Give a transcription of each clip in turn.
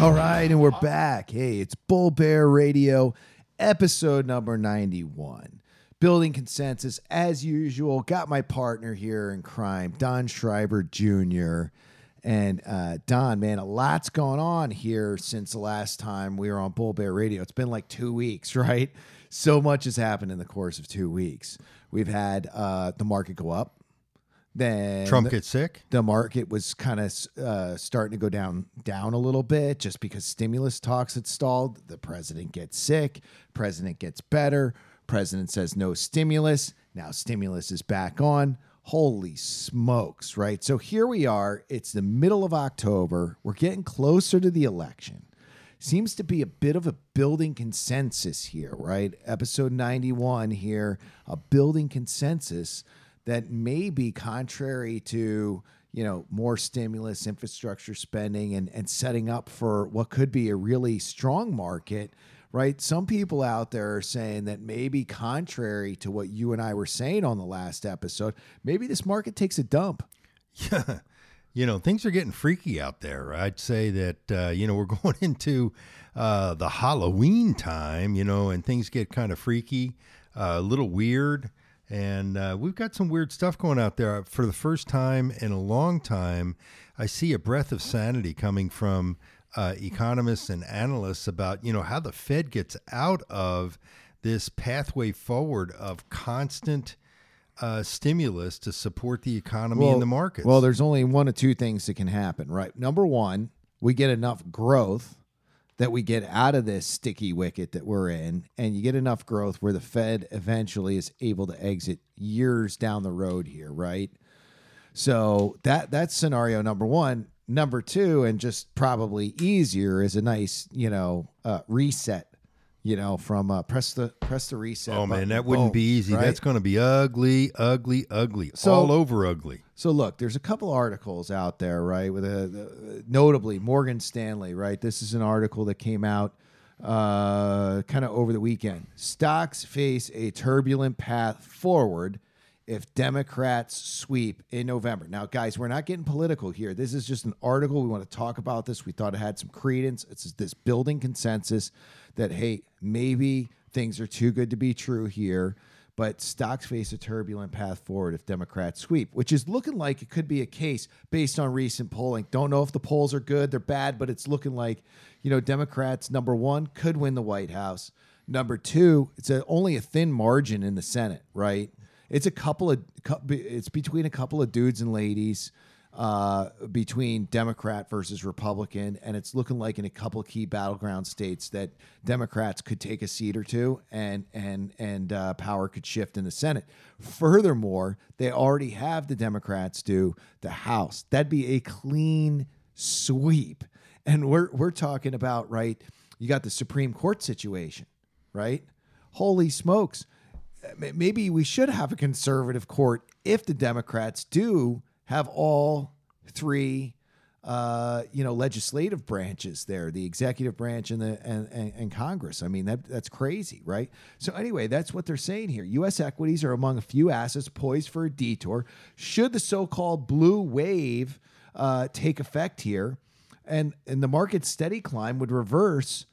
All right, and we're back. Hey, it's Bull Bear Radio, episode number 91. Building consensus as usual. Got my partner here in crime, Don Schreiber Jr. And uh, Don, man, a lot's gone on here since the last time we were on Bull Bear Radio. It's been like two weeks, right? So much has happened in the course of two weeks. We've had uh, the market go up. Then Trump gets sick. the market was kind of uh, starting to go down down a little bit just because stimulus talks had stalled. The president gets sick, president gets better, president says no stimulus. Now stimulus is back on. Holy smokes, right? So here we are. It's the middle of October. We're getting closer to the election. Seems to be a bit of a building consensus here, right? Episode 91 here, a building consensus that may be contrary to you know more stimulus infrastructure spending and and setting up for what could be a really strong market right some people out there are saying that maybe contrary to what you and I were saying on the last episode maybe this market takes a dump Yeah. You know, things are getting freaky out there. I'd say that, uh, you know, we're going into uh, the Halloween time, you know, and things get kind of freaky, uh, a little weird. And uh, we've got some weird stuff going out there. For the first time in a long time, I see a breath of sanity coming from uh, economists and analysts about, you know, how the Fed gets out of this pathway forward of constant uh, stimulus to support the economy and the markets. Well, there's only one of two things that can happen, right? Number one, we get enough growth that we get out of this sticky wicket that we're in, and you get enough growth where the Fed eventually is able to exit years down the road here, right? So that that's scenario number one. Number two, and just probably easier, is a nice, you know, uh, reset. You know, from uh, press the press the reset. oh man, that wouldn't boom, be easy. right? That's going to be ugly, ugly, ugly, So- all over ugly. So look, there's a couple articles out there, right? With a, the- notably Morgan Stanley, right? This is an article that came out uh, kind of over the weekend. Stocks face a turbulent path forward if Democrats sweep in November. Now, guys, we're not getting political here. This is just an article. We want to talk about this. We thought it had some credence. It's this building consensus that hey, maybe things are too good to be true here but stocks face a turbulent path forward if Democrats sweep, which is looking like it could be a case based on recent polling. Don't know if the polls are good, they're bad, but it's looking like, you know, Democrats, number one, could win the White House. Number two, it's a, only a thin margin in the Senate, right? It's a couple of, it's between a couple of dudes and ladies uh, between Democrat versus Republican, and it's looking like in a couple of key battleground states that Democrats could take a seat or two, and and and uh, power could shift in the Senate. Furthermore, they already have the Democrats do the House. That'd be a clean sweep, and we're we're talking about right. You got the Supreme Court situation, right? Holy smokes! Maybe we should have a conservative court if the Democrats do have all three, uh, you know, legislative branches there, the executive branch and the and, and, and Congress. I mean, that that's crazy, right? So anyway, that's what they're saying here. U.S. equities are among a few assets poised for a detour should the so-called blue wave uh, take effect here, and and the market's steady climb would reverse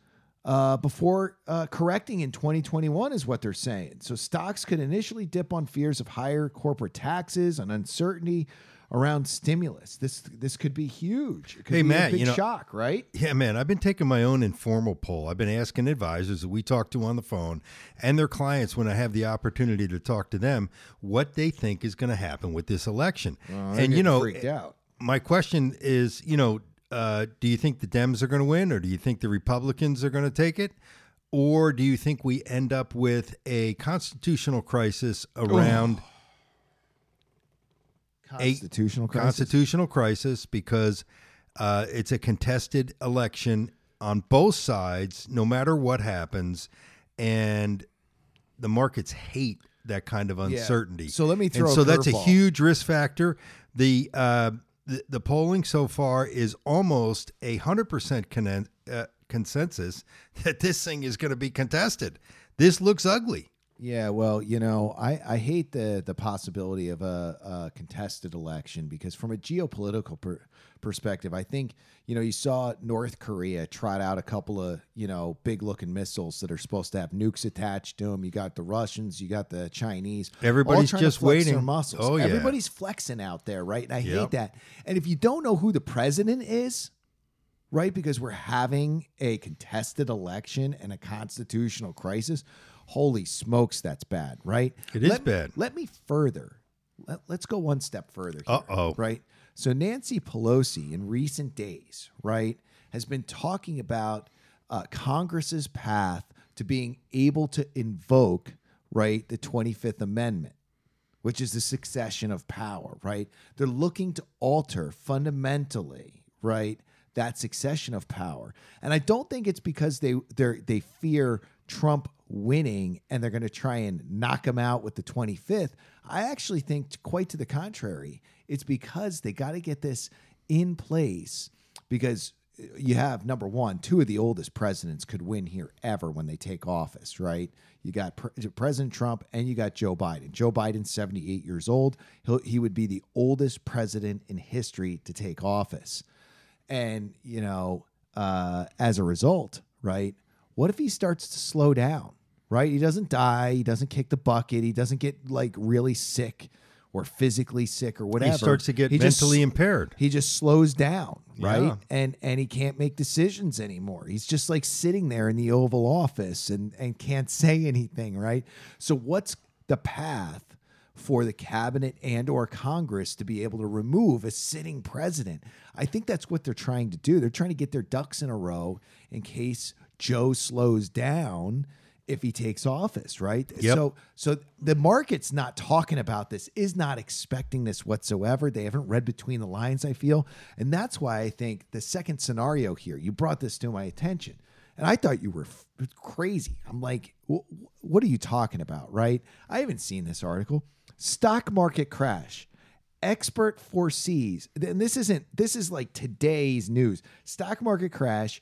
uh, before uh, correcting in 2021, is what they're saying. So stocks could initially dip on fears of higher corporate taxes and uncertainty around stimulus. This this could be huge. It could Hey, be Matt, a big you know- shock, right? Yeah, man, I've been taking my own informal poll. I've been asking advisors that we talk to on the phone and their clients when I have the opportunity to talk to them what they think is going to happen with this election. and you know, freaked out. my question is, you know, uh, do you think the Dems are going to win, or do you think the Republicans are going to take it, or do you think we end up with a constitutional crisis around? Constitutional crisis. constitutional crisis because uh, it's a contested election on both sides, no matter what happens, and the markets hate that kind of uncertainty. So let me throw And so that's a huge risk factor. The uh, the, the polling so far is almost a hundred percent uh, consensus that this thing is going to be contested. This looks ugly. Yeah, well, you know, I, I hate the the possibility of a, a contested election because from a geopolitical per, perspective, I think you know you saw North Korea trot out a couple of you know big looking missiles that are supposed to have nukes attached to them. You got the Russians, you got the Chinese. Everybody's just flex Their waiting. muscles. Oh, yeah. everybody's flexing out there, right? And I hate that. And if you don't know who the president is, right? Because we're having a contested election and a constitutional crisis. Holy smokes, that's bad, right? It is Let bad. Let me further. Let, us go one step further. Uh-oh. Right. So Nancy Pelosi, in recent days, right, has been talking about uh, Congress's path to being able to invoke, right, the Twenty Fifth Amendment which is the succession of power, right? They're looking to alter fundamentally, right, that succession of power. And I don't think it's because they they they fear Trump winning and they're going to try and knock him out with the 25th. I actually think quite to the contrary. It's because they got to get this in place because you have number one, two of the oldest presidents could win here ever when they take office, right? You got Pre- President Trump and you got Joe Biden. Joe Biden's 78 years old. He'll, he would be the oldest president in history to take office. And, you know, uh, as a result, right? What if he starts to slow down, right? He doesn't die. He doesn't kick the bucket. He doesn't get like really sick or physically sick or whatever. He starts to get He just- mentally impaired. he just slows down right Yeah. and and he can't make decisions anymore he's just like sitting there in the oval office and and can't say anything right so what's the path for the cabinet and or congress to be able to remove a sitting president i think that's what they're trying to do they're trying to get their ducks in a row in case joe slows down if he takes office, right? Yep. So so the market's not talking about this, is not expecting this whatsoever. They haven't read between the lines, I feel. And that's why I think the second scenario here, you brought this to my attention. And I thought you were f- crazy. I'm like, "Wh- wh- what are you talking about, right? I haven't seen this article. Stock market crash. Expert foresees, and this isn't, this is like today's news. Stock market crash.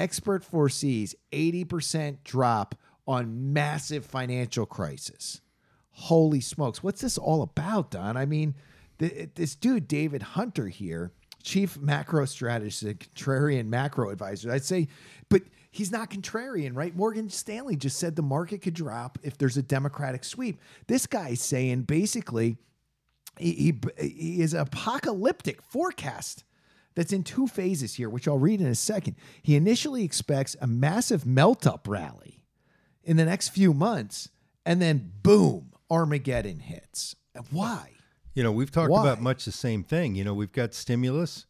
Expert foresees 80% drop on massive financial crisis. Holy smokes. What's this all about, Don? I mean, th- this dude, David Hunter here, chief macro strategist and contrarian macro advisor, I'd say, but he's not contrarian, right? Morgan Stanley just said the market could drop if there's a Democratic sweep. This guy's saying basically he, he, he is apocalyptic forecast that's in two phases here, which I'll read in a second. He initially expects a massive melt up rally in the next few months, and then boom, Armageddon hits. Why? You know, we've talked Why? about much the same thing. You know, we've got stimulus.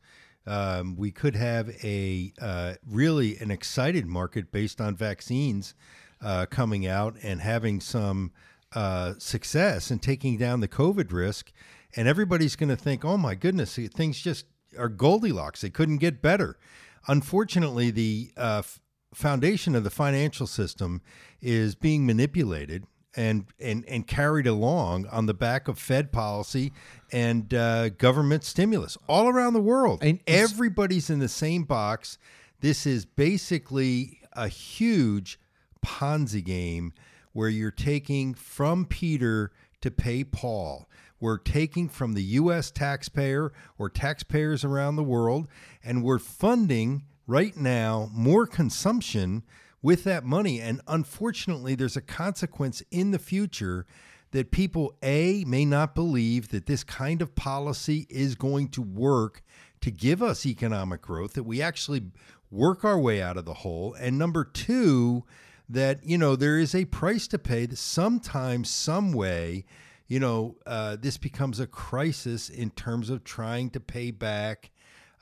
Um, we could have a uh, really an excited market based on vaccines uh, coming out and having some uh, success and taking down the COVID risk. And everybody's going to think, oh my goodness, things just are Goldilocks. They couldn't get better. Unfortunately, the uh, f- foundation of the financial system is being manipulated and and and carried along on the back of Fed policy and uh, government stimulus all around the world. And everybody's in the same box. This is basically a huge Ponzi game where you're taking from Peter to pay Paul. We're taking from the U.S. taxpayer or taxpayers around the world, and we're funding right now more consumption with that money. And unfortunately, there's a consequence in the future that people, A, may not believe that this kind of policy is going to work to give us economic growth, that we actually work our way out of the hole. And number two, that, you know, there is a price to pay that sometimes, some way, you know, uh, this becomes a crisis in terms of trying to pay back.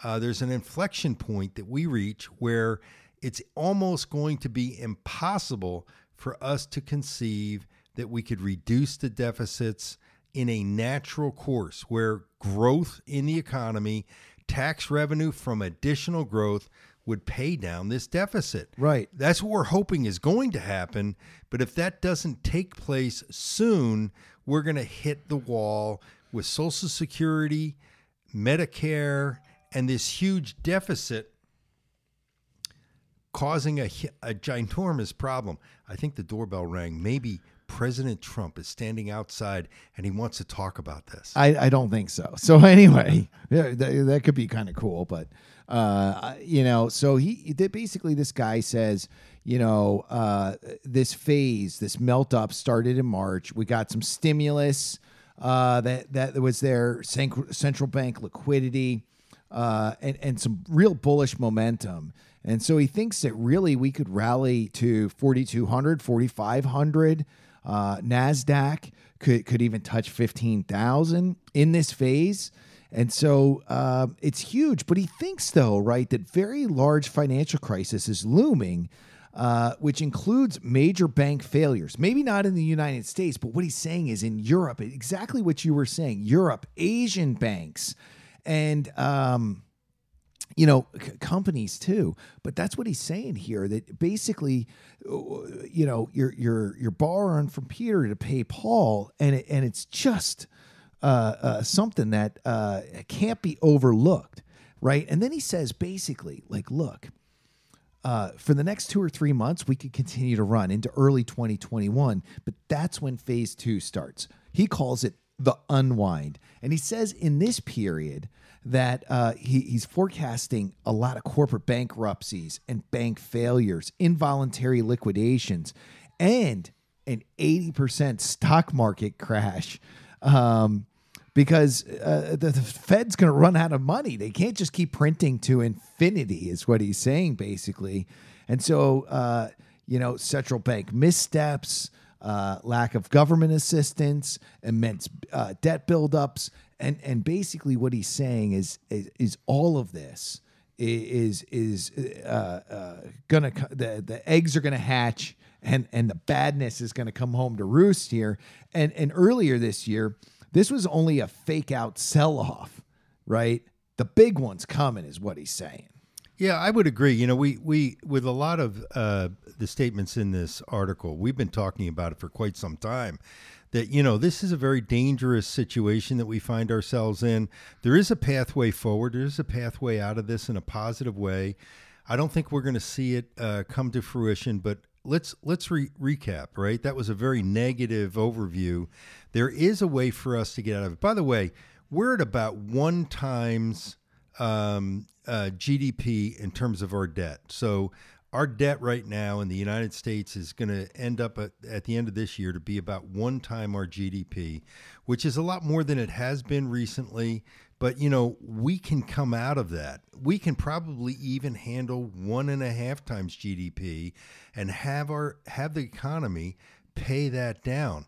Uh, there's an inflection point that we reach where it's almost going to be impossible for us to conceive that we could reduce the deficits in a natural course where growth in the economy, tax revenue from additional growth would pay down this deficit. Right. That's what we're hoping is going to happen. But if that doesn't take place soon, we're going to hit the wall with Social Security, Medicare, and this huge deficit causing a, a ginormous problem. I think the doorbell rang. Maybe President Trump is standing outside and he wants to talk about this. I, I don't think so. So anyway, that, that could be kind of cool, but uh, you know, so he basically this guy says, you know, uh, this phase, this melt up started in March. We got some stimulus uh, that that was there, central bank liquidity, uh, and and some real bullish momentum. And so he thinks that really we could rally to 4,200, 4,500. Uh, NASDAQ could, could even touch 15,000 in this phase. And so uh, it's huge. But he thinks, though, right, that very large financial crisis is looming, uh, which includes major bank failures. Maybe not in the United States, but what he's saying is in Europe, exactly what you were saying Europe, Asian banks. And, um, you know c- companies too but that's what he's saying here that basically uh, you know you're you're you're borrowing from peter to pay paul and it, and it's just uh, uh, something that uh, can't be overlooked right and then he says basically like look uh, for the next two or three months, we could continue to run into early 2021, but that's when phase two starts. He calls it the unwind. And he says in this period, that uh, he, he's forecasting a lot of corporate bankruptcies and bank failures, involuntary liquidations, and an 80% stock market crash. Um, because uh, the, the, Fed's going to run out of money. They can't just keep printing to infinity, is what he's saying, basically. And so, uh, you know, central bank missteps, uh, lack of government assistance, immense uh, debt buildups, and and basically what he's saying is is, is all of this is is uh, uh, gonna the the eggs are gonna hatch and and the badness is gonna come home to roost here. And and earlier this year, this was only a fake out sell off, right? The big one's coming, is what he's saying. Yeah, I would agree. You know, we we with a lot of uh, the statements in this article, we've been talking about it for quite some time that you know this is a very dangerous situation that we find ourselves in. There is a pathway forward. There is a pathway out of this in a positive way. I don't think we're going to see it uh, come to fruition, but let's let's re- recap. Right, that was a very negative overview. There is a way for us to get out of it. By the way, we're at about one times um, uh, GDP in terms of our debt. So our debt right now in the United States is going to end up at, at, the end of this year to be about one time our GDP, which is a lot more than it has been recently. But you know, we can come out of that. We can probably even handle one and a half times GDP and have our have the economy pay that down.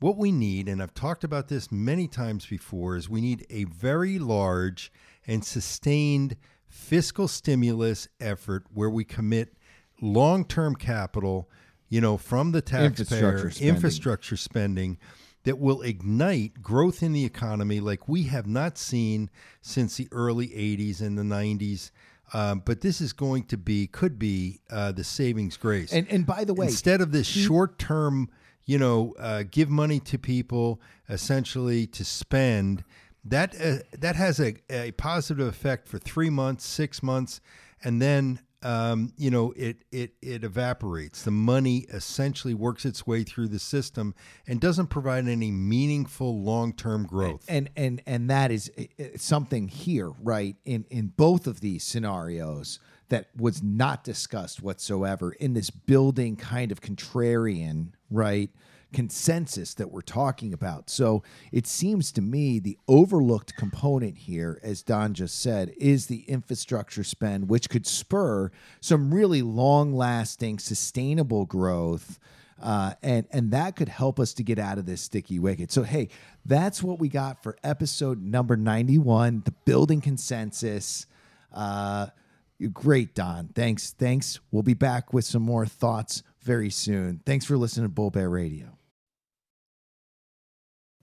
What we need, and I've talked about this many times before, is we need a very large and sustained fiscal stimulus effort where we commit long term capital, you know, from the taxpayer, infrastructure spending. infrastructure spending that will ignite growth in the economy like we have not seen since the early 80s and the 90s. Um, but this is going to be, could be uh, the savings grace. And, and by the way, instead of this short term, you know, uh, give money to people essentially to spend, that uh, that has a, a positive effect for three months, six months, and then um, you know, it it it evaporates. The money essentially works its way through the system and doesn't provide any meaningful long term growth. And and and that is something here, right? In in both of these scenarios that was not discussed whatsoever in this building kind of contrarian, right? Consensus that we're talking about. So it seems to me the overlooked component here, as Don just said, is the infrastructure spend, which could spur some really long lasting, sustainable growth. Uh, and and that could help us to get out of this sticky wicket. So hey, that's what we got for episode number ninety one, the building consensus. Uh, great, Don. Thanks, thanks. We'll be back with some more thoughts very soon. Thanks for listening to Bull Bear Radio.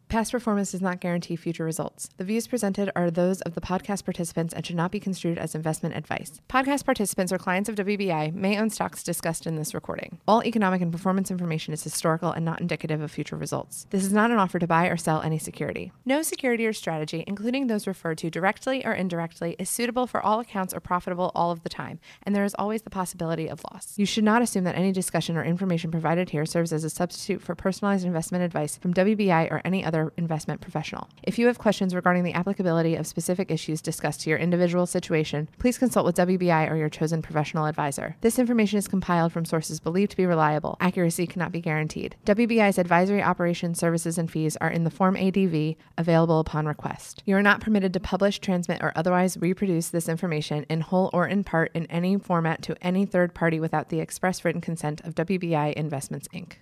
Past performance does not guarantee future results. The views presented are those of the podcast participants and should not be construed as investment advice. Podcast participants or clients of WBI may own stocks discussed in this recording. All economic and performance information is historical and not indicative of future results. This is not an offer to buy or sell any security. No security or strategy, including those referred to directly or indirectly, is suitable for all accounts or profitable all of the time, and there is always the possibility of loss. You should not assume that any discussion or information provided here serves as a substitute for personalized investment advice from WBI or any other investment professional. If you have questions regarding the applicability of specific issues discussed to your individual situation, please consult with WBI or your chosen professional advisor. This information is compiled from sources believed to be reliable. Accuracy cannot be guaranteed. WBI's advisory operations, services, and fees are in the Form ADV available upon request. You are not permitted to publish, transmit, or otherwise reproduce this information in whole or in part in any format to any third party without the express written consent of WBI Investments, Inc.